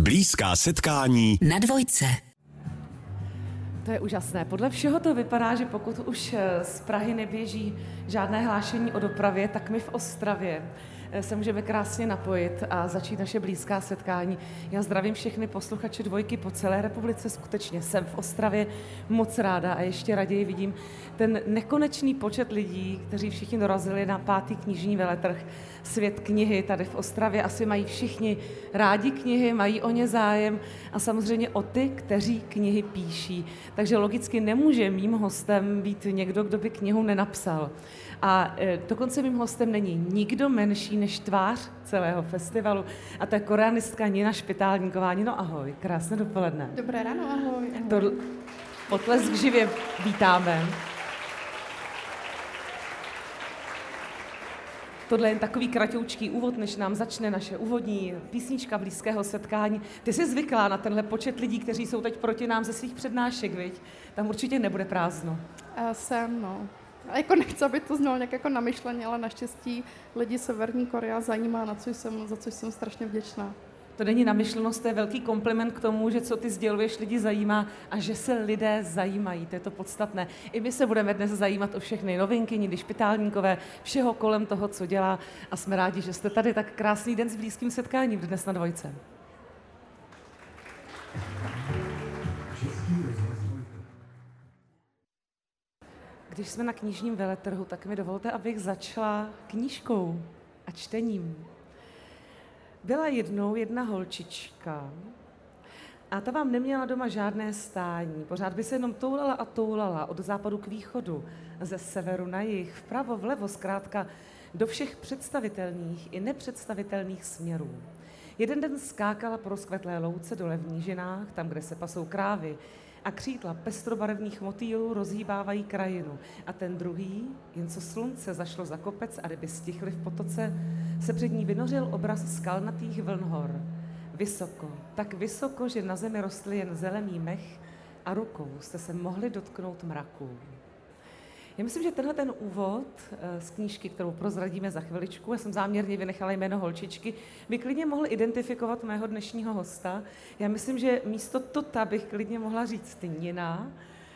Blízká setkání na dvojce. To je úžasné. Podle všeho to vypadá, že pokud už eh, z Prahy neběží žádné hlášení o dopravě, tak my v Ostravě se můžeme krásně napojit a začít naše blízká setkání. Já zdravím všechny posluchače dvojky po celé republice. Skutečně jsem v Ostravě moc ráda a ještě raději vidím ten nekonečný počet lidí, kteří všichni dorazili na pátý knižní veletrh Svět knihy tady v Ostravě. Asi mají všichni rádi knihy, mají o ně zájem a samozřejmě o ty, kteří knihy píší. Takže logicky nemůže mým hostem být někdo, kdo by knihu nenapsal. A e, dokonce mým hostem není nikdo menší než tvář celého festivalu a to je koreanistka Nina Špitálníková. Nino, ahoj, krásné dopoledne. Dobré ráno, ahoj. ahoj. To, potlesk živě vítáme. Tohle je jen takový kratoučký úvod, než nám začne naše úvodní písnička blízkého setkání. Ty jsi zvyklá na tenhle počet lidí, kteří jsou teď proti nám ze svých přednášek, viď? Tam určitě nebude prázdno. Uh, jsem, no. A jako nechci, aby to znělo nějak jako namyšleně, ale naštěstí lidi Severní Korea zajímá, na co jsem, za co jsem strašně vděčná to není namyšlenost, to je velký kompliment k tomu, že co ty sděluješ, lidi zajímá a že se lidé zajímají, to je to podstatné. I my se budeme dnes zajímat o všechny novinky, Nidy Špitálníkové, všeho kolem toho, co dělá a jsme rádi, že jste tady tak krásný den s blízkým setkáním dnes na dvojce. Když jsme na knižním veletrhu, tak mi dovolte, abych začala knížkou a čtením. Byla jednou jedna holčička a ta vám neměla doma žádné stání. Pořád by se jenom toulala a toulala od západu k východu, ze severu na jih, vpravo, vlevo, zkrátka do všech představitelných i nepředstavitelných směrů. Jeden den skákala po rozkvetlé louce dole v nížinách, tam, kde se pasou krávy, a křídla pestrobarevných motýlů rozhýbávají krajinu. A ten druhý, jen co slunce zašlo za kopec a ryby stichly v potoce, se před ní vynořil obraz skalnatých vln hor. Vysoko, tak vysoko, že na zemi rostly jen zelený mech a rukou jste se mohli dotknout mraků. Já myslím, že tenhle ten úvod eh, z knížky, kterou prozradíme za chviličku, já jsem záměrně vynechala jméno holčičky, by klidně mohl identifikovat mého dnešního hosta. Já myslím, že místo Tota bych klidně mohla říct Nina,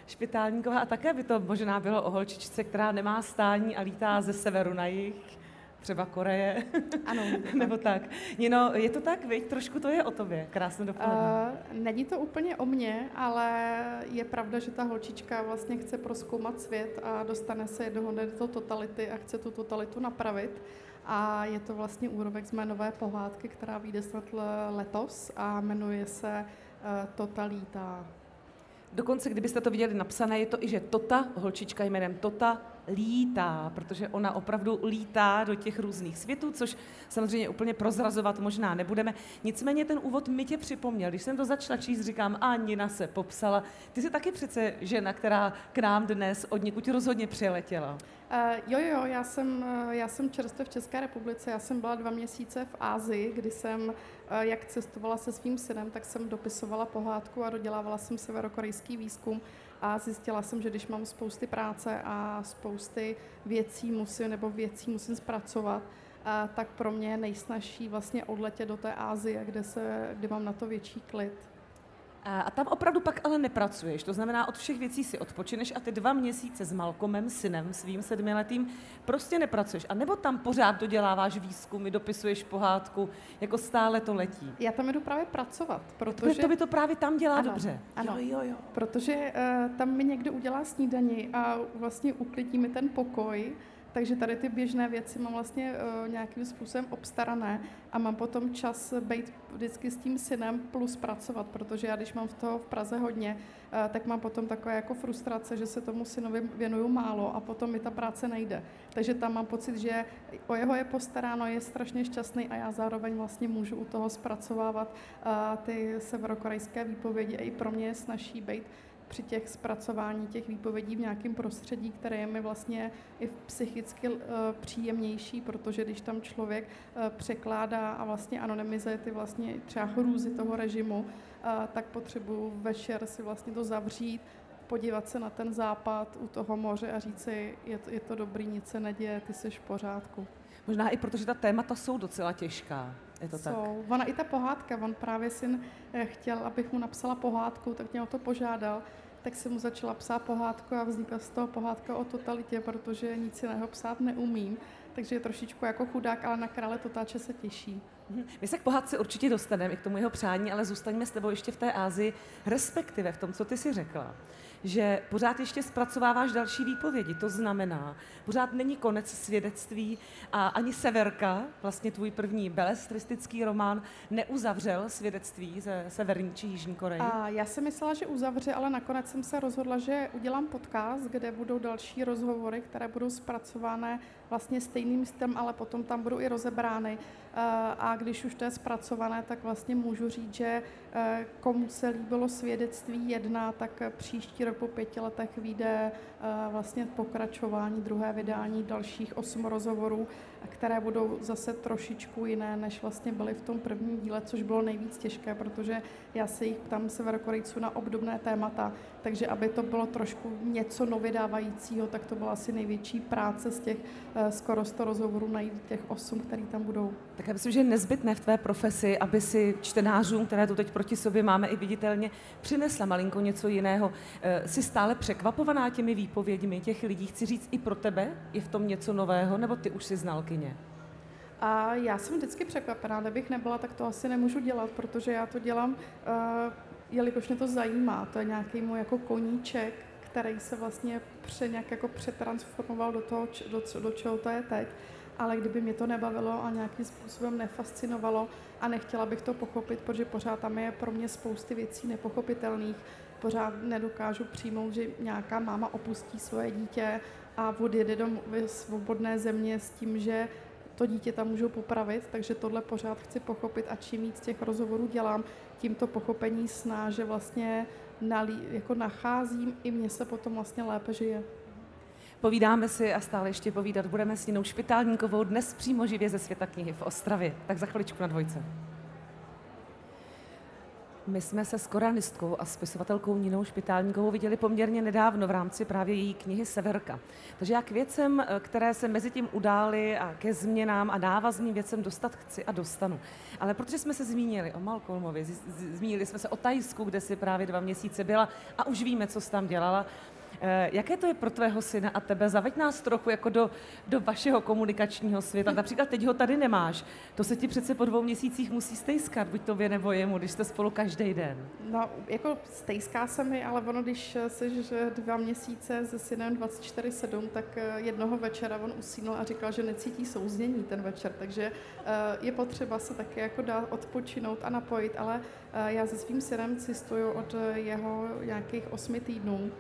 Špitálníková a také by to možná bylo o holčičce, která nemá stání a lítá ze severu na jih třeba Koreje. Ano. Nebo tak. Nino, je to tak, viď? Trošku to je o tobě. Krásné dopoledne. Uh, není to úplně o mně, ale je pravda, že ta holčička vlastně chce proskoumat svět a dostane se jednoho do do totality a chce tu totalitu napravit. A je to vlastně úrovek z mé nové pohádky, která vyjde snad letos a jmenuje se uh, Totalita. Dokonce, kdybyste to viděli napsané, je to i, že Tota, holčička jménem Tota, lítá, protože ona opravdu lítá do těch různých světů, což samozřejmě úplně prozrazovat možná nebudeme. Nicméně ten úvod mi tě připomněl. Když jsem to začala číst, říkám, a Nina se popsala. Ty jsi taky přece žena, která k nám dnes od někud rozhodně přiletěla. Uh, jo, jo, já jsem, já jsem čerstvě v České republice, já jsem byla dva měsíce v Ázii, kdy jsem, uh, jak cestovala se svým synem, tak jsem dopisovala pohádku a dodělávala jsem severokorejský výzkum a zjistila jsem, že když mám spousty práce a spousty věcí musím, nebo věcí musím zpracovat, a tak pro mě je nejsnažší vlastně odletět do té Ázie, kde, se, kde mám na to větší klid. A tam opravdu pak ale nepracuješ. To znamená, od všech věcí si odpočineš a ty dva měsíce s Malcolmem, synem svým sedmiletým, prostě nepracuješ. A nebo tam pořád doděláváš výzkumy, dopisuješ pohádku, jako stále to letí. Já tam jdu právě pracovat, protože... To by to právě tam dělá ano, dobře. Ano, jo, jo, jo. Protože uh, tam mi někdo udělá snídani a vlastně uklidí mi ten pokoj, takže tady ty běžné věci mám vlastně uh, nějakým způsobem obstarané a mám potom čas být vždycky s tím synem plus pracovat, protože já když mám v toho v Praze hodně, uh, tak mám potom takové jako frustrace, že se tomu synovi věnuju málo a potom mi ta práce nejde. Takže tam mám pocit, že o jeho je postaráno, je strašně šťastný a já zároveň vlastně můžu u toho zpracovávat uh, ty severokorejské výpovědi a i pro mě je snažší být při těch zpracování těch výpovědí v nějakém prostředí, které je mi vlastně i psychicky uh, příjemnější, protože když tam člověk uh, překládá a vlastně anonymizuje ty vlastně třeba hrůzy toho režimu, uh, tak potřebuju večer si vlastně to zavřít, podívat se na ten západ u toho moře a říct si, je to, je to dobrý, nic se neděje, ty jsi v pořádku. Možná i protože ta témata jsou docela těžká. Je to Jsou. tak? Ona i ta pohádka, on právě syn eh, chtěl, abych mu napsala pohádku, tak mě o to požádal tak jsem mu začala psát pohádku a vznikla z toho pohádka o totalitě, protože nic jiného psát neumím. Takže je trošičku jako chudák, ale na krále totáče se těší. Mhm. My se k pohádce určitě dostaneme, i k tomu jeho přání, ale zůstaňme s tebou ještě v té Ázii, respektive v tom, co ty si řekla že pořád ještě zpracováváš další výpovědi. To znamená, pořád není konec svědectví a ani Severka, vlastně tvůj první belestristický román, neuzavřel svědectví ze Severní či Jižní Koreji. A já jsem myslela, že uzavře, ale nakonec jsem se rozhodla, že udělám podcast, kde budou další rozhovory, které budou zpracované vlastně stejným stylem, ale potom tam budou i rozebrány. Eh, a když už to je zpracované, tak vlastně můžu říct, že eh, komu se líbilo svědectví jedna, tak příští rok po pěti letech vyjde eh, vlastně pokračování, druhé vydání dalších osm rozhovorů, které budou zase trošičku jiné, než vlastně byly v tom prvním díle, což bylo nejvíc těžké, protože já se jich ptám severokorejců na obdobné témata, takže aby to bylo trošku něco novydávajícího, tak to byla asi největší práce z těch skoro 100 rozhovorů najít těch osm, který tam budou. Tak já myslím, že je nezbytné v tvé profesi, aby si čtenářům, které tu teď proti sobě máme i viditelně, přinesla malinko něco jiného. Eh, jsi stále překvapovaná těmi výpověďmi těch lidí? Chci říct, i pro tebe je v tom něco nového, nebo ty už si znalkyně? A já jsem vždycky překvapená, kdybych nebyla, tak to asi nemůžu dělat, protože já to dělám, uh, jelikož mě to zajímá, to je nějaký můj jako koníček, který se vlastně pře, nějak jako přetransformoval do toho, do, do čeho to je teď ale kdyby mě to nebavilo a nějakým způsobem nefascinovalo a nechtěla bych to pochopit, protože pořád tam je pro mě spousty věcí nepochopitelných, pořád nedokážu přijmout, že nějaká máma opustí svoje dítě a odjede do svobodné země s tím, že to dítě tam můžou popravit, takže tohle pořád chci pochopit a čím víc těch rozhovorů dělám, tím to pochopení snáže vlastně nalí, jako nacházím, i mně se potom vlastně lépe žije. Povídáme si a stále ještě povídat budeme s Ninou Špitálníkovou dnes přímo živě ze Světa knihy v Ostravě. Tak za chviličku na dvojce. My jsme se s koranistkou a spisovatelkou Ninou Špitálníkovou viděli poměrně nedávno v rámci právě její knihy Severka. Takže já k věcem, které se mezi tím udály a ke změnám a návazným věcem dostat chci a dostanu. Ale protože jsme se zmínili o Malcolmovi, zmínili jsme se o Tajsku, kde si právě dva měsíce byla a už víme, co jsi tam dělala, Eh, jaké to je pro tvého syna a tebe? Zaveď nás trochu jako do, do vašeho komunikačního světa. Například teď ho tady nemáš. To se ti přece po dvou měsících musí stejskat, buď to vy nebo jemu, když jste spolu každý den. No, jako stejská se mi, ale ono, když jsi dva měsíce se synem 24-7, tak eh, jednoho večera on usínul a říkal, že necítí souznění ten večer, takže eh, je potřeba se taky jako dát odpočinout a napojit, ale já se svým synem cestuju od jeho nějakých osmi týdnů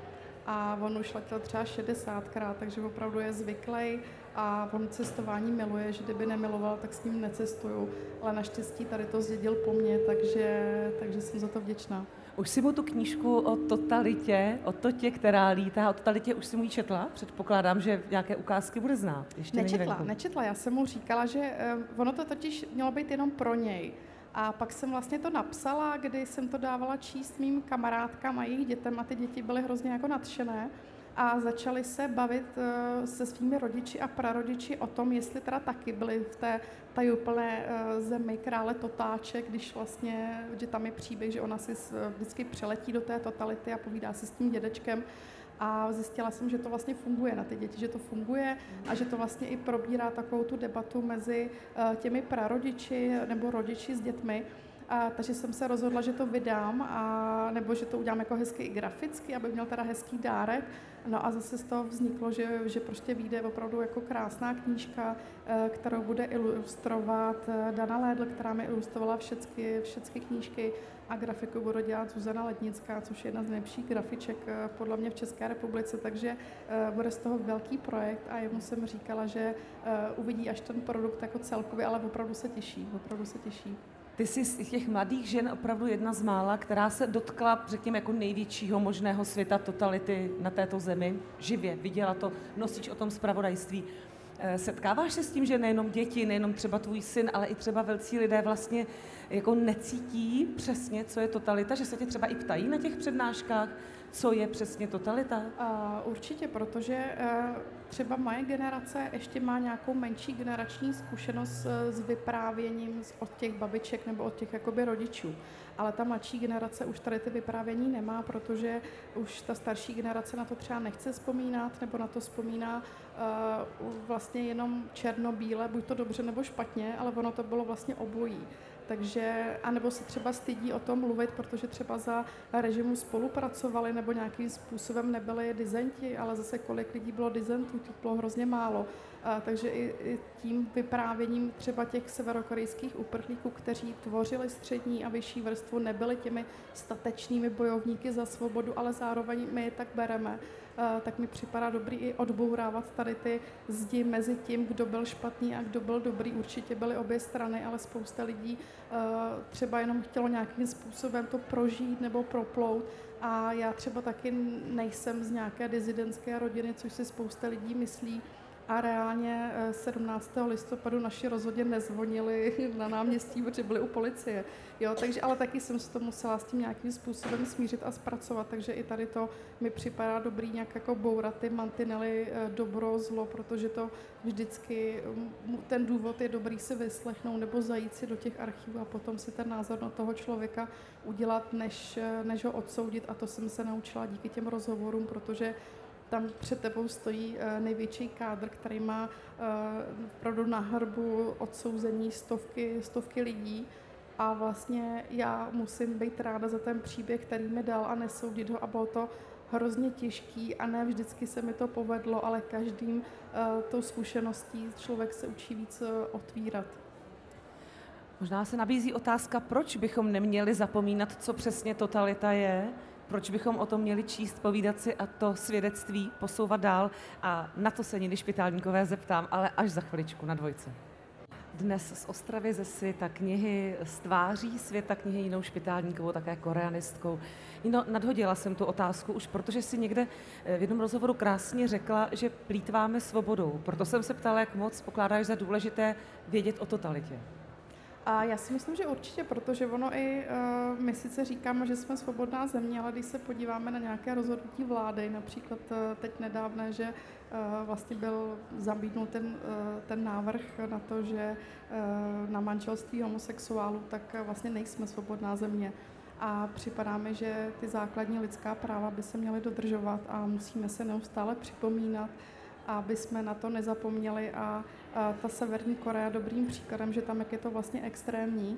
a on už letěl třeba 60krát, takže opravdu je zvyklý a on cestování miluje, že kdyby nemiloval, tak s ním necestuju, ale naštěstí tady to zdědil po mně, takže, takže jsem za to vděčná. Už si mu tu knížku o totalitě, o totě, která lítá, o totalitě už si mu ji četla? Předpokládám, že nějaké ukázky bude znát. Ještě nečetla, nečetla. Já jsem mu říkala, že uh, ono to totiž mělo být jenom pro něj. A pak jsem vlastně to napsala, kdy jsem to dávala číst mým kamarádkám a jejich dětem a ty děti byly hrozně jako nadšené a začali se bavit uh, se svými rodiči a prarodiči o tom, jestli teda taky byli v té tajuplné uh, zemi krále Totáče, když vlastně, že tam je příběh, že ona si vždycky přeletí do té totality a povídá si s tím dědečkem a zjistila jsem, že to vlastně funguje na ty děti, že to funguje a že to vlastně i probírá takovou tu debatu mezi eh, těmi prarodiči nebo rodiči s dětmi, a, takže jsem se rozhodla, že to vydám, a, nebo že to udělám jako hezky i graficky, aby měl teda hezký dárek. No a zase z toho vzniklo, že, že prostě vyjde opravdu jako krásná knížka, eh, kterou bude ilustrovat eh, Dana Lédl, která mi ilustrovala všechny, všechny knížky a grafiku bude dělat Zuzana Lednická, což je jedna z nejlepších grafiček eh, podle mě v České republice, takže bude z toho velký projekt a jemu jsem říkala, že uvidí až ten produkt jako celkově, ale opravdu se těší, opravdu se těší. Ty jsi z těch mladých žen opravdu jedna z mála, která se dotkla, řekněme, jako největšího možného světa totality na této zemi, živě, viděla to, nosič o tom zpravodajství. Eh, setkáváš se s tím, že nejenom děti, nejenom třeba tvůj syn, ale i třeba velcí lidé vlastně jako necítí přesně, co je totalita, že se tě třeba i ptají na těch přednáškách, co je přesně totalita? Uh, určitě, protože uh, třeba moje generace ještě má nějakou menší generační zkušenost uh, s vyprávěním od těch babiček nebo od těch jakoby rodičů. Ale ta mladší generace už tady ty vyprávění nemá, protože už ta starší generace na to třeba nechce vzpomínat nebo na to vzpomíná uh, vlastně jenom černobíle, buď to dobře nebo špatně, ale ono to bylo vlastně obojí. Takže, anebo se třeba stydí o tom mluvit, protože třeba za režimu spolupracovali nebo nějakým způsobem nebyli dizenti, ale zase kolik lidí bylo dizentů, to bylo hrozně málo. A, takže i, i tím vyprávěním třeba těch severokorejských uprchlíků, kteří tvořili střední a vyšší vrstvu, nebyli těmi statečnými bojovníky za svobodu, ale zároveň my je tak bereme, tak mi připadá dobrý i odbourávat tady ty zdi mezi tím, kdo byl špatný a kdo byl dobrý. Určitě byly obě strany, ale spousta lidí a, třeba jenom chtělo nějakým způsobem to prožít nebo proplout. A já třeba taky nejsem z nějaké dizidentské rodiny, což si spousta lidí myslí, a reálně 17. Eh, listopadu naši rozhodně nezvonili na náměstí, protože byli u policie. Jo, takže, ale taky jsem se to musela s tím nějakým způsobem smířit a zpracovat, takže i tady to mi připadá dobrý nějak jako bourat ty mantinely eh, dobro, zlo, protože to vždycky, ten důvod je dobrý si vyslechnout nebo zajít si do těch archivů a potom si ten názor na toho člověka udělat, než, eh, než ho odsoudit a to jsem se naučila díky těm rozhovorům, protože tam před tebou stojí uh, největší kádr, který má opravdu na hrbu odsouzení stovky, stovky lidí. A vlastně já musím být ráda za ten příběh, který mi dal a nesoudit ho. A bylo to hrozně těžký a ne vždycky se mi to povedlo, ale každým uh, tou zkušeností člověk se učí víc otvírat. Možná se nabízí otázka, proč bychom neměli zapomínat, co přesně totalita je, proč bychom o tom měli číst, povídat si a to svědectví posouvat dál. A na to se Niny Špitálníkové zeptám, ale až za chviličku na dvojce. Dnes z Ostravy ze ta knihy Stváří světa, knihy jinou špitálníkovou, také koreanistkou. Jino, nadhodila jsem tu otázku už, protože si někde eh, v jednom rozhovoru krásně řekla, že plítváme svobodou. Proto jsem se ptala, jak moc pokládáš za důležité vědět o totalitě. A já si myslím, že určitě, protože ono i uh, my sice říkáme, že jsme svobodná země, ale když se podíváme na nějaké rozhodnutí vlády, například uh, teď nedávné, že uh, vlastně byl zabídnut ten, ten návrh na to, že na manželství homosexuálů, tak vlastně nejsme svobodná země. A připadá mi, že ty základní lidská práva by se měly dodržovat a musíme se neustále připomínat, aby jsme na to nezapomněli a ta Severní Korea dobrým příkladem, že tam, jak je to vlastně extrémní,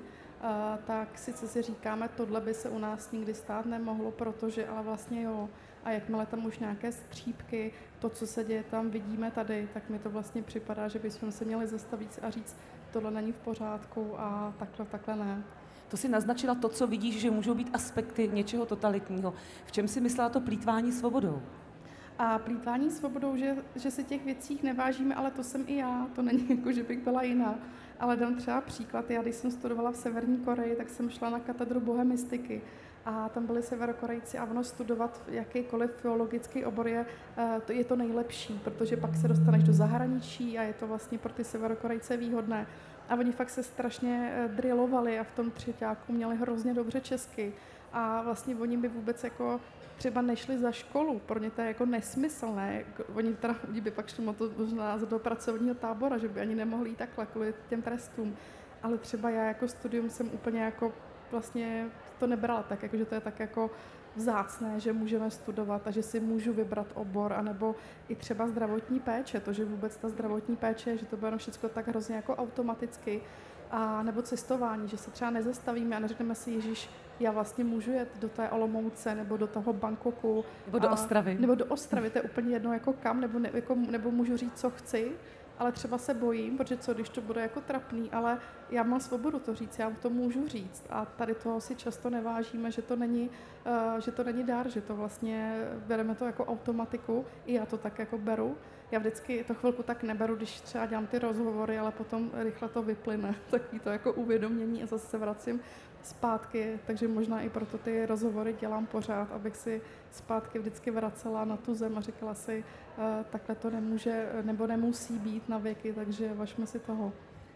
tak sice si říkáme, tohle by se u nás nikdy stát nemohlo, protože, ale vlastně jo. A jakmile tam už nějaké střípky, to, co se děje tam, vidíme tady, tak mi to vlastně připadá, že bychom se měli zastavit a říct, tohle není v pořádku a takhle, takhle ne. To si naznačila to, co vidíš, že můžou být aspekty něčeho totalitního. V čem si myslela to plítvání svobodou? A plýtvání svobodou, že, že si těch věcí nevážíme, ale to jsem i já, to není jako, že bych byla jiná. Ale dám třeba příklad, já když jsem studovala v Severní Koreji, tak jsem šla na katedru bohemistiky a tam byli severokorejci a ono studovat jakýkoliv filologický obor je, eh, to je to nejlepší, protože pak se dostaneš do zahraničí a je to vlastně pro ty severokorejce výhodné. A oni fakt se strašně eh, drillovali a v tom třetíku měli hrozně dobře česky. A vlastně oni by vůbec jako třeba nešli za školu, pro ně to je jako nesmyslné. Oni teda oni by pak šli to možná do pracovního tábora, že by ani nemohli jít takhle kvůli těm trestům. Ale třeba já jako studium jsem úplně jako vlastně to nebrala tak, jako, že to je tak jako vzácné, že můžeme studovat a že si můžu vybrat obor, anebo i třeba zdravotní péče, to, že vůbec ta zdravotní péče, že to bude všechno tak hrozně jako automaticky, a nebo cestování, že se třeba nezastavíme a neřekneme si, Ježíš, já vlastně můžu jet do té Olomouce nebo do toho Bangkoku. Nebo do a, Ostravy. Nebo do Ostravy, to je úplně jedno jako kam, nebo, ne, jako, nebo můžu říct, co chci, ale třeba se bojím, protože co, když to bude jako trapný, ale já mám svobodu to říct, já to můžu říct a tady toho si často nevážíme, že to není, uh, že to není dar, že to vlastně bereme to jako automatiku, i já to tak jako beru, já vždycky to chvilku tak neberu, když třeba dělám ty rozhovory, ale potom rychle to vyplyne, takový to jako uvědomění a zase se vracím zpátky, takže možná i proto ty rozhovory dělám pořád, abych si zpátky vždycky vracela na tu zem a říkala si, uh, takhle to nemůže nebo nemusí být na věky, takže važme si toho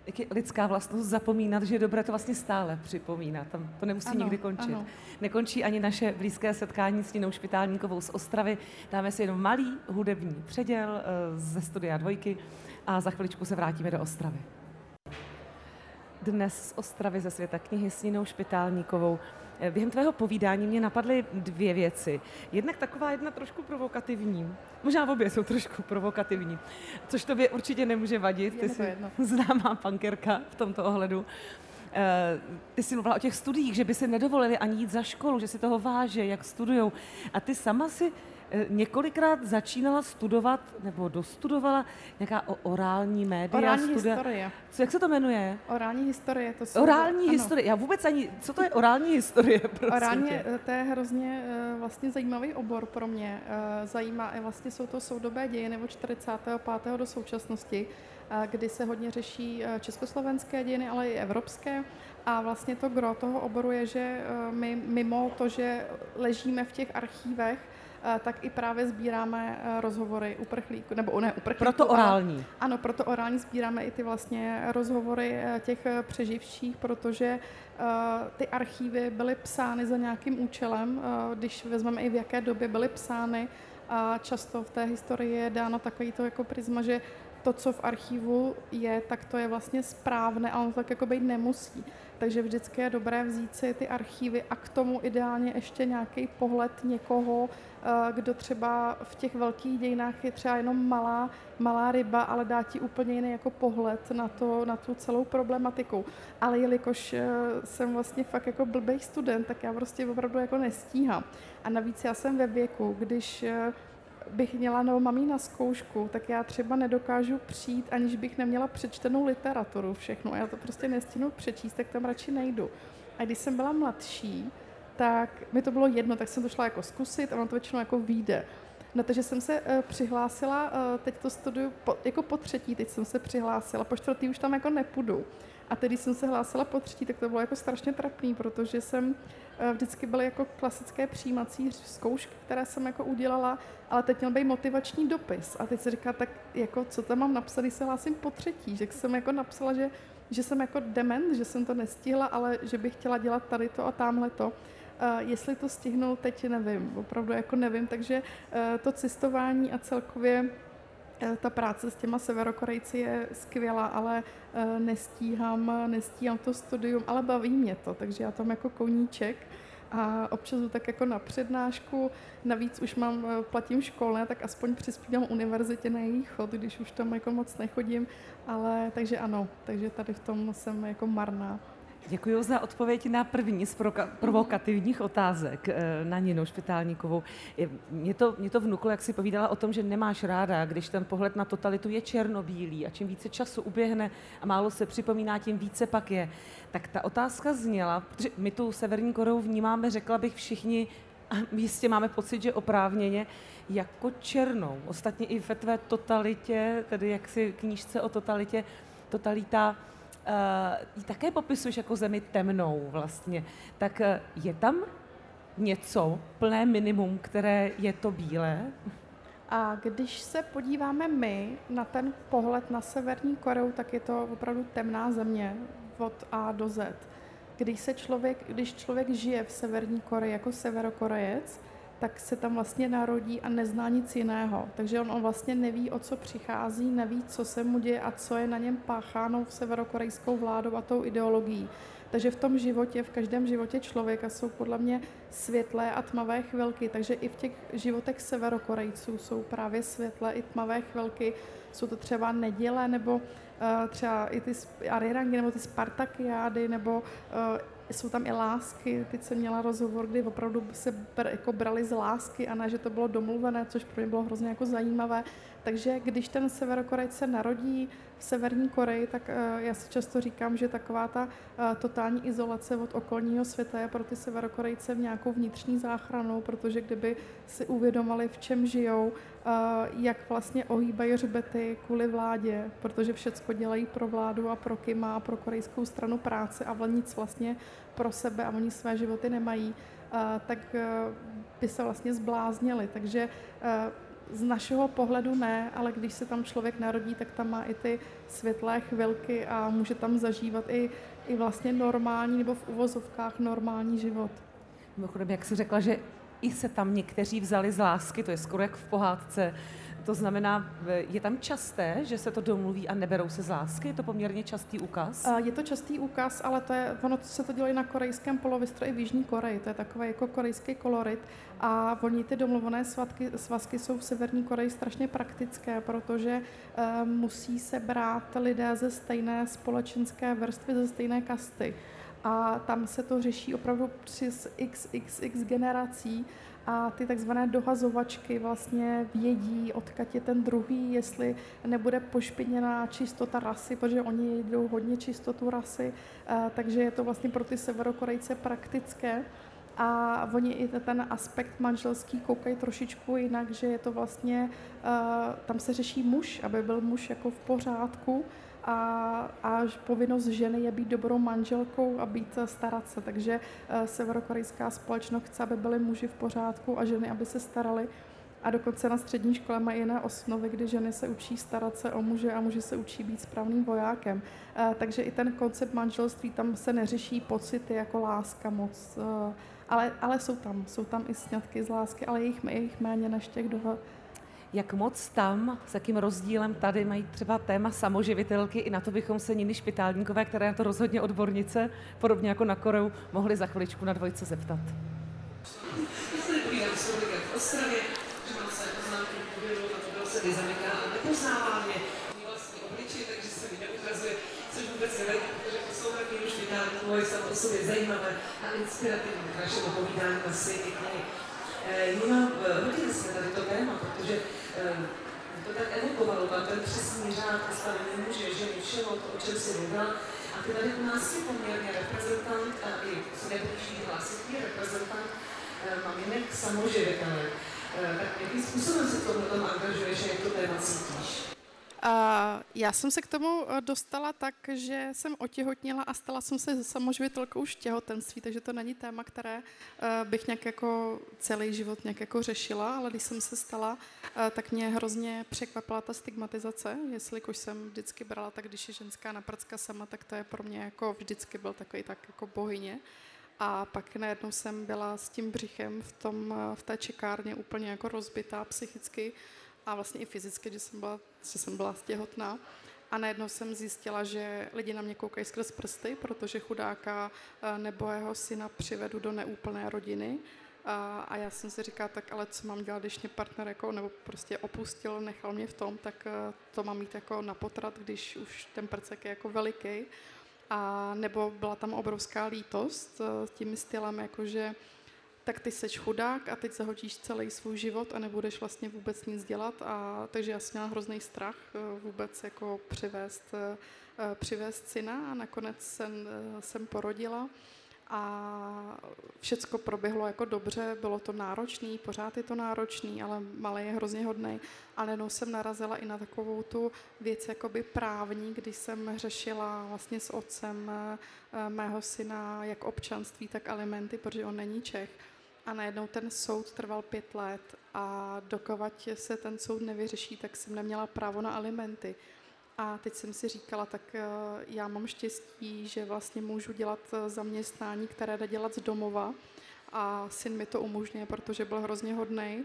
jak je lidská vlastnost zapomínat, že je dobré to vlastně stále připomínat. Tam to nemusí ano, nikdy končit. Ano. Nekončí ani naše blízké setkání s Ninou Špitálníkovou z Ostravy. Dáme si jenom malý hudební předěl eh, ze studia dvojky a za chviličku se vrátíme do Ostravy. Dnes z Ostravy ze světa knihy s Ninou Špitálníkovou. Eh, během tvého povídání mě napadly dvě věci. Jednak taková jedna trošku provokativní. Možná obě jsou trošku provokativní, což tobě určitě nemůže vadit. Ty jsi známá pankerka v tomto ohledu. Eh, ty jsi mluvila o těch studiích, že by si nedovolili ani jít za školu, že si toho váže, jak studujou. A ty sama si několikrát začínala studovat nebo dostudovala nějaká orální média. Orální studia. historie. Co, jak se to jmenuje? Orální historie. To jsou, orální ano. historie. Já vůbec ani, co to je orální historie? Orální, tě? Eh, to je hrozně uh, vlastně zajímavý obor pro mě. Zajímá, vlastně jsou to soudobé dějiny od 45. do současnosti, kdy se hodně řeší československé dějiny, ale i evropské. A vlastně to gro toho oboru je, že my mimo to, že ležíme v těch archívech, Eh, tak i právě sbíráme eh, rozhovory uprchlíků, nebo ne uprchlíků. Proto orální. Ale, ano, proto orální sbíráme i ty vlastně rozhovory eh, těch přeživších, protože ty archívy byly psány za nějakým účelem, když vezmeme i v jaké době byly psány, a často v té historii je dáno takový to jako prisma, že to, co v archivu je, tak to je vlastně správné, ale ono tak jako být nemusí. Takže vždycky je dobré vzít si ty archívy a k tomu ideálně ještě nějaký pohled někoho, eh, kdo třeba v těch velkých dějinách je třeba jenom malá, malá ryba, ale dá ti úplně jiný jako pohled na, to, na tu celou problematiku. Ale jelikož eh, jsem vlastně fakt jako blbej student, tak já prostě opravdu jako nestíhám. A navíc já jsem ve věku, když eh, bych měla nebo mám na zkoušku, tak já třeba nedokážu přijít, aniž bych neměla přečtenou literaturu všechno. Já to prostě nestihnu přečíst, tak tam radši nejdu. A když jsem byla mladší, tak mi to bylo jedno, tak jsem to šla jako zkusit a ono to většinou jako vyjde. No, takže jsem se uh, přihlásila, uh, teď to studuju po, jako po třetí, teď jsem se přihlásila, po čtvrtý už tam jako nepůjdu. A tedy jsem se hlásila po třetí, tak to bylo jako strašně trapný, protože jsem uh, vždycky byly jako klasické přijímací zkoušky, které jsem jako udělala, ale teď měl být motivační dopis. A teď se říká, tak jako co tam mám napsat, když se hlásím po třetí. Že jsem jako napsala, že, že jsem jako dement, že jsem to nestihla, ale že bych chtěla dělat tady to a tamhle to. Uh, jestli to stihnu, teď nevím, opravdu jako nevím, takže uh, to cestování a celkově ta práce s těma severokorejci je skvělá, ale nestíhám, nestíhám to studium, ale baví mě to, takže já tam jako koníček a občas tak jako na přednášku. Navíc už mám, platím školné, tak aspoň přispívám univerzitě na její chod, když už tam jako moc nechodím, ale takže ano, takže tady v tom jsem jako marná. Děkuji za odpověď na první z provokativních otázek eh, na Ninu Špitálníkovou. Mě to, mě to vnuklo, jak si povídala o tom, že nemáš ráda, když ten pohled na totalitu je černobílý a čím více času uběhne a málo se připomíná, tím více pak je. Tak ta otázka zněla, protože my tu Severní Koreu vnímáme, řekla bych všichni, a jistě máme pocit, že oprávněně, jako černou. Ostatně i ve tvé totalitě, tedy jak si knížce o totalitě, totalita ji také popisuješ jako zemi temnou vlastně, tak uh, je tam něco, plné minimum, které je to bílé? A když se podíváme my na ten pohled na Severní Koreu, tak je to opravdu temná země od A do Z. Když, se člověk, když člověk žije v Severní Koreji jako severokorejec, tak se tam vlastně narodí a nezná nic jiného. Takže on, on vlastně neví, o co přichází, neví, co se mu děje a co je na něm pácháno v severokorejskou vládou a tou ideologií. Takže v tom životě, v každém životě člověka jsou podle mě světlé a tmavé chvilky. Takže i v těch životech severokorejců jsou právě světlé i tmavé chvilky. Jsou to třeba neděle nebo uh, třeba i ty arirangy nebo ty spartakiády nebo uh, jsou tam i lásky. Teď jsem měla rozhovor, kdy opravdu se br, jako brali z lásky a ne, že to bylo domluvené, což pro mě bylo hrozně jako zajímavé. Takže když ten Severokorejc se narodí v Severní Koreji, tak uh, já si často říkám, že taková ta uh, totální izolace od okolního světa je pro ty Severokorejce nějakou vnitřní záchranou, protože kdyby si uvědomili, v čem žijou, uh, jak vlastně ohýbají hřbety kvůli vládě, protože všecko dělají pro vládu a pro Kima a pro korejskou stranu práce a nic vlastně pro sebe a oni své životy nemají, tak by se vlastně zbláznili. Takže z našeho pohledu ne, ale když se tam člověk narodí, tak tam má i ty světlé chvilky a může tam zažívat i, i vlastně normální nebo v uvozovkách normální život. Mimochodem, jak jsi řekla, že i se tam někteří vzali z lásky, to je skoro jak v pohádce, to znamená, je tam časté, že se to domluví a neberou se z lásky? Je to poměrně častý úkaz? Je to častý úkaz, ale to je, ono se to dělá na korejském polovistru i v Jižní Koreji. To je takový jako korejský kolorit. A oni ty domluvené svatky, svazky jsou v Severní Koreji strašně praktické, protože uh, musí se brát lidé ze stejné společenské vrstvy, ze stejné kasty. A tam se to řeší opravdu přes xxx generací a ty takzvané dohazovačky vlastně vědí, odkud je ten druhý, jestli nebude pošpiněná čistota rasy, protože oni jdou hodně čistotu rasy, takže je to vlastně pro ty severokorejce praktické. A oni i ten aspekt manželský koukají trošičku jinak, že je to vlastně, tam se řeší muž, aby byl muž jako v pořádku, a, a povinnost ženy je být dobrou manželkou a být eh, starat se. Takže uh, severokorejská společnost chce, aby byly muži v pořádku a ženy, aby se starali. A dokonce na střední škole mají jiné osnovy, kdy ženy se učí starat se o muže a muži se učí být správným vojákem. Uh, takže i ten koncept manželství, tam se neřeší pocity jako láska moc. Ale, ale jsou tam, jsou tam i sňatky z lásky, ale je jich, jich méně než těch dohod jak moc tam, s jakým rozdílem tady mají třeba téma samoživitelky, i na to bychom se Niny Špitálníkové, která je to rozhodně odbornice, podobně jako na Koreu, mohli za chviličku na dvojce zeptat. což vůbec samo o sobě zajímavé a inspirativní k našemu povídání na světě knihy. Nina, hodili jsme tady to téma, protože Ehm, to tak evokovalo, tam ten přesný řád postavení muže, ženy, všeho, to, o čem si mluvila. A ty tady u nás je poměrně reprezentant, a i co nepříští hlasitý reprezentant eh, maminek samoživitelek. Eh, tak jakým způsobem se v tomhle angažuješ a jak to téma cítíš? Já jsem se k tomu eh, dostala tak, že jsem otěhotněla a stala jsem se samoživitelkou už těhotenství, takže to není téma, které eh, bych nějak jako celý život nějak jako řešila, ale když jsem se stala, eh, tak mě hrozně překvapila ta stigmatizace, jestli jsem vždycky brala tak, když je ženská naprcka sama, tak to je pro mě jako vždycky byl takový tak jako bohyně. A pak najednou jsem byla s tím břichem v, tom, v té čekárně úplně jako rozbitá psychicky, a vlastně i fyzicky, že jsem byla, že jsem byla těhotná. A najednou jsem zjistila, že lidi na mě koukají skrz prsty, protože chudáka eh, nebo jeho syna přivedu do neúplné rodiny. A, a já jsem si říkala, tak ale co mám dělat, když mě partner jako, nebo prostě opustil, nechal mě v tom, tak eh, to mám mít jako na potrat, když už ten prcek je jako veliký. A nebo byla tam obrovská lítost eh, tím stylem, jakože tak ty seš chudák a teď zahodíš celý svůj život a nebudeš vlastně vůbec nic dělat. A, takže já jsem měla hrozný strach eh, vůbec jako přivést, eh, přivést syna a nakonec jsem, eh, jsem porodila a všecko proběhlo jako dobře, bylo to náročný, pořád je to náročný, ale malý je hrozně hodný. A najednou jsem narazila i na takovou tu věc jakoby právní, když jsem řešila vlastně s otcem mého syna jak občanství, tak alimenty, protože on není Čech. A najednou ten soud trval pět let a dokovat se ten soud nevyřeší, tak jsem neměla právo na alimenty. A teď jsem si říkala, tak eh, já mám štěstí, že vlastně můžu dělat eh, zaměstnání, které jde dělat z domova a syn mi to umožňuje, protože byl hrozně hodný.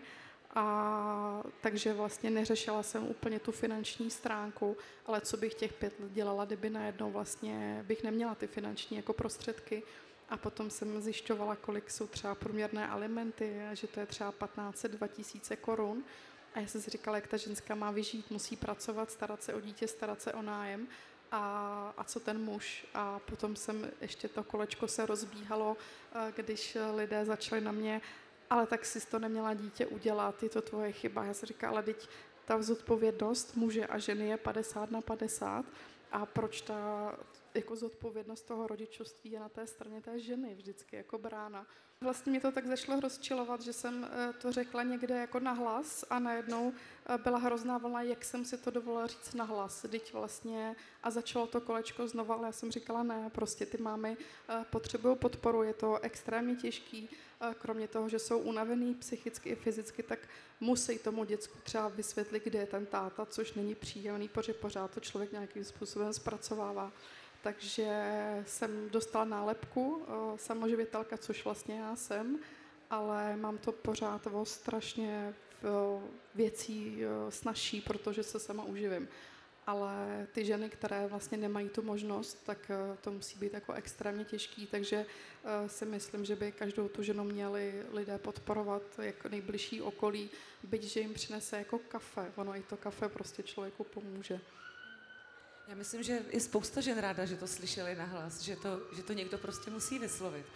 A takže vlastně neřešila jsem úplně tu finanční stránku, ale co bych těch pět let dělala, kdyby najednou vlastně bych neměla ty finanční jako prostředky, a potom jsem zjišťovala, kolik jsou třeba průměrné alimenty, že to je třeba 15-2000 korun. A já jsem si říkala, jak ta ženská má vyžít, musí pracovat, starat se o dítě, starat se o nájem. A, a co ten muž? A potom jsem ještě to kolečko se rozbíhalo, eh, když lidé začali na mě, ale tak si to neměla dítě udělat, je to tvoje chyba. Já jsem říkala, ale teď ta zodpovědnost muže a ženy je 50 na 50 a proč ta jako zodpovědnost toho rodičovství je na té straně té ženy vždycky jako brána. Vlastně mě to tak začalo rozčilovat, že jsem eh, to řekla někde jako nahlas a najednou eh, byla hrozná vlna, jak jsem si to dovolila říct nahlas. Teď vlastně a začalo to kolečko znova, ale já jsem říkala ne, prostě ty mámy eh, potřebují podporu, je to extrémně těžký, kromě toho, že jsou unavený psychicky i fyzicky, tak musí tomu děcku třeba vysvětlit, kde je ten táta, což není příjemný, protože pořád to člověk nějakým způsobem zpracovává takže jsem dostala nálepku eh, samoživitelka, což vlastně já jsem, ale mám to pořád o strašně eh, věcí eh, snažší, protože se sama uživím. Ale ty ženy, které vlastně nemají tu možnost, tak to musí být jako extrémně těžký, takže si myslím, že by každou tu ženu měli lidé podporovat jako nejbližší okolí, byť, že jim přinese jako kafe. Ono i to kafe prostě člověku pomůže. Já myslím, že je spousta žen ráda, že to slyšeli nahlas, že to, že to někdo prostě musí vyslovit.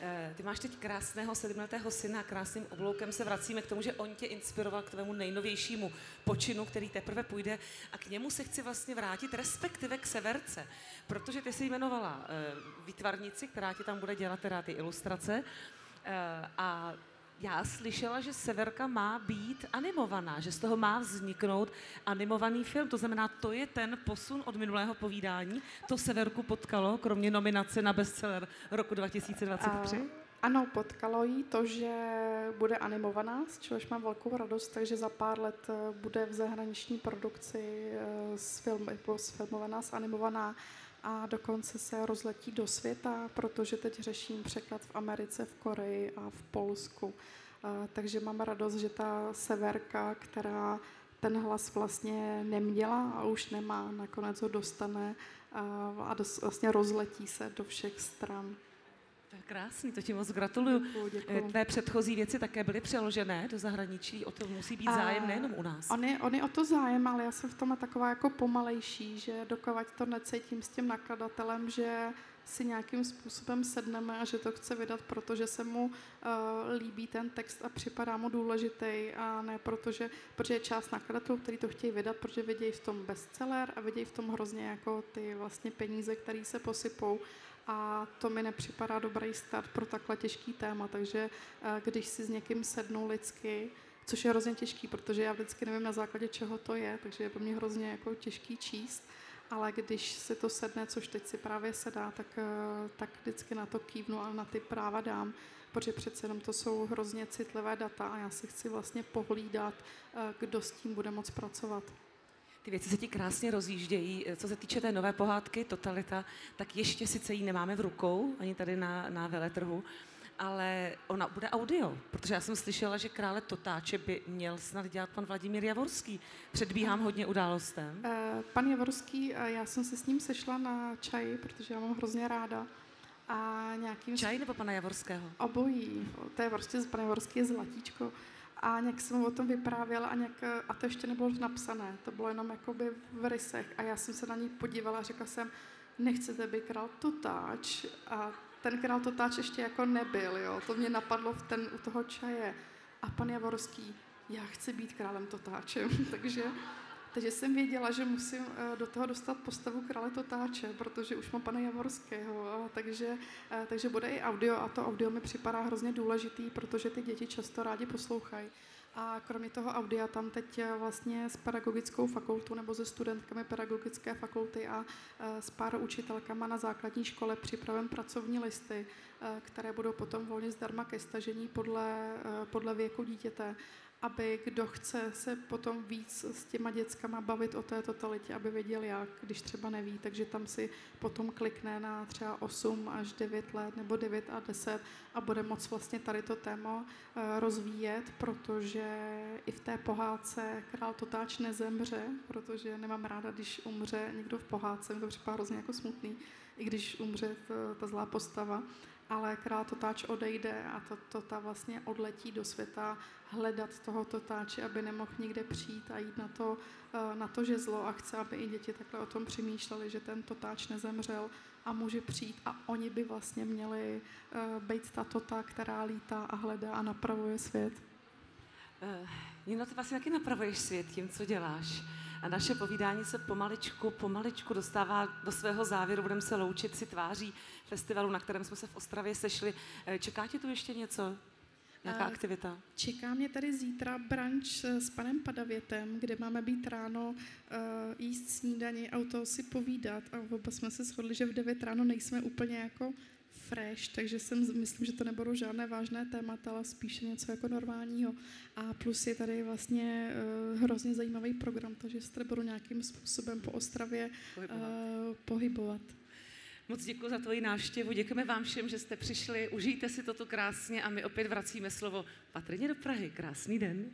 Eh, ty máš teď krásného sedmletého syna, krásným obloukem se vracíme k tomu, že on tě inspiroval k tvému nejnovějšímu počinu, který teprve půjde a k němu se chci vlastně vrátit, respektive k severce, protože ty jsi jmenovala eh, výtvarnici, která ti tam bude dělat teda ty ilustrace eh, a já slyšela, že Severka má být animovaná, že z toho má vzniknout animovaný film. To znamená, to je ten posun od minulého povídání. To Severku potkalo, kromě nominace na bestseller roku 2023? A... Ano, potkalo jí to, že bude animovaná, z čehož mám velkou radost, takže za pár let eh, bude v zahraniční produkci s eh, film, sfilmovaná, zanimovaná a dokonce se rozletí do světa, protože teď řeším překlad v Americe, v Koreji a v Polsku. Takže mám radost, že ta severka, která ten hlas vlastně neměla a už nemá, nakonec ho dostane a vlastně rozletí se do všech stran. To je krásný, to ti moc gratuluju. Děkuju, děkuju. Eh, tvé předchozí věci také byly přeložené do zahraničí, o to musí být zájem nejenom u nás. On je, on je o to zájem, ale já jsem v tom taková jako pomalejší, že dokovat to necítím s tím nakladatelem, že si nějakým způsobem sedneme a že to chce vydat, protože se mu uh, líbí ten text a připadá mu důležitý a ne protože, protože je část nakladatelů, který to chtějí vydat, protože vidějí v tom bestseller a vidějí v tom hrozně jako ty vlastně peníze, které se posypou a to mi nepřipadá dobrý start pro takhle těžký téma, takže uh, když si s někým sednu lidsky, což je hrozně těžký, protože já vždycky nevím na základě čeho to je, takže je pro mě hrozně jako těžký číst, ale když si to sedne, což teď si právě sedá, tak, eh, tak vždycky na to kývnu a na ty práva dám, protože přece jenom to jsou hrozně citlivé data a já si chci vlastně pohlídat, eh, kdo s tím bude moc pracovat. Ty věci se ti krásně rozjíždějí. Co se týče té nové pohádky Totalita, tak ještě sice ji nemáme v rukou, ani tady na, na veletrhu, ale ona bude audio, protože já jsem slyšela, že krále Totáče by měl snad dělat pan Vladimír Javorský. Předbíhám hodně událostem. Uh, pan Javorský, já jsem se s ním sešla na čaji, protože já mám hrozně ráda. A nějakým... Čaj nebo pana Javorského? Obojí. To je prostě, pan Javorský je zlatíčko. A nějak jsem o tom vyprávěla a, nějak, a to ještě nebylo napsané, to bylo jenom jakoby v rysech. A já jsem se na ní podívala a řekla jsem, nechcete být král Totáč? A ten král Totáč ještě jako nebyl, jo. To mě napadlo v ten, u toho čaje. A pan Javorský, já chci být králem Totáčem, takže, takže jsem věděla, že musím eh, do toho dostat postavu krále Totáče, protože už mám pana Javorského, takže, eh, takže bude i audio a to audio mi připadá hrozně důležitý, protože ty děti často rádi poslouchají. A kromě toho audia tam teď eh, vlastně s pedagogickou fakultou nebo se studentkami pedagogické fakulty a s pár učitelkama na základní škole připravím pracovní listy, které budou potom volně zdarma ke stažení podle, podle věku dítěte aby kdo chce se potom víc s těma dětskama bavit o té totalitě, aby věděl jak, když třeba neví, takže tam si potom klikne na třeba 8 až 9 let nebo 9 a 10 a bude moc vlastně tady to téma eh, rozvíjet, protože i v té pohádce král Totáč nezemře, protože nemám ráda, když umře někdo v pohádce, mi to připadá hrozně jako smutný, i když umře ta, ta zlá postava, ale král Totáč odejde a to, to ta vlastně odletí do světa hledat toho Totáče, aby nemohl nikde přijít a jít na to, eh, na to žezlo a chce, aby i děti takhle o tom přemýšleli, že ten Totáč nezemřel a může přijít a oni by vlastně měli uh, být ta tota, která lítá a hledá a napravuje svět. Uh, Jino, ty vlastně taky napravuješ svět tím, co děláš. A naše povídání se pomaličku, pomaličku dostává do svého závěru. Budeme se loučit si tváří festivalu, na kterém jsme se v Ostravě sešli. Eh, čeká ti tu ještě něco? Nějaká aktivita? Čeká mě tady zítra brunch s panem Padavětem, kde máme být ráno uh, jíst snídaní a u toho si povídat. A oba jsme se shodli, že v 9 ráno nejsme úplně jako fresh, takže jsem, myslím, že to nebudou žádné vážné témata, ale spíše něco jako normálního. A plus je tady vlastně uh, hrozně zajímavý program, takže se tady budu nějakým způsobem po Ostravě pohybovat. Uh, pohybovat. Moc děkuji za tvoji návštěvu, děkujeme vám všem, že jste přišli, užijte si toto krásně a my opět vracíme slovo patrně do Prahy. Krásný den.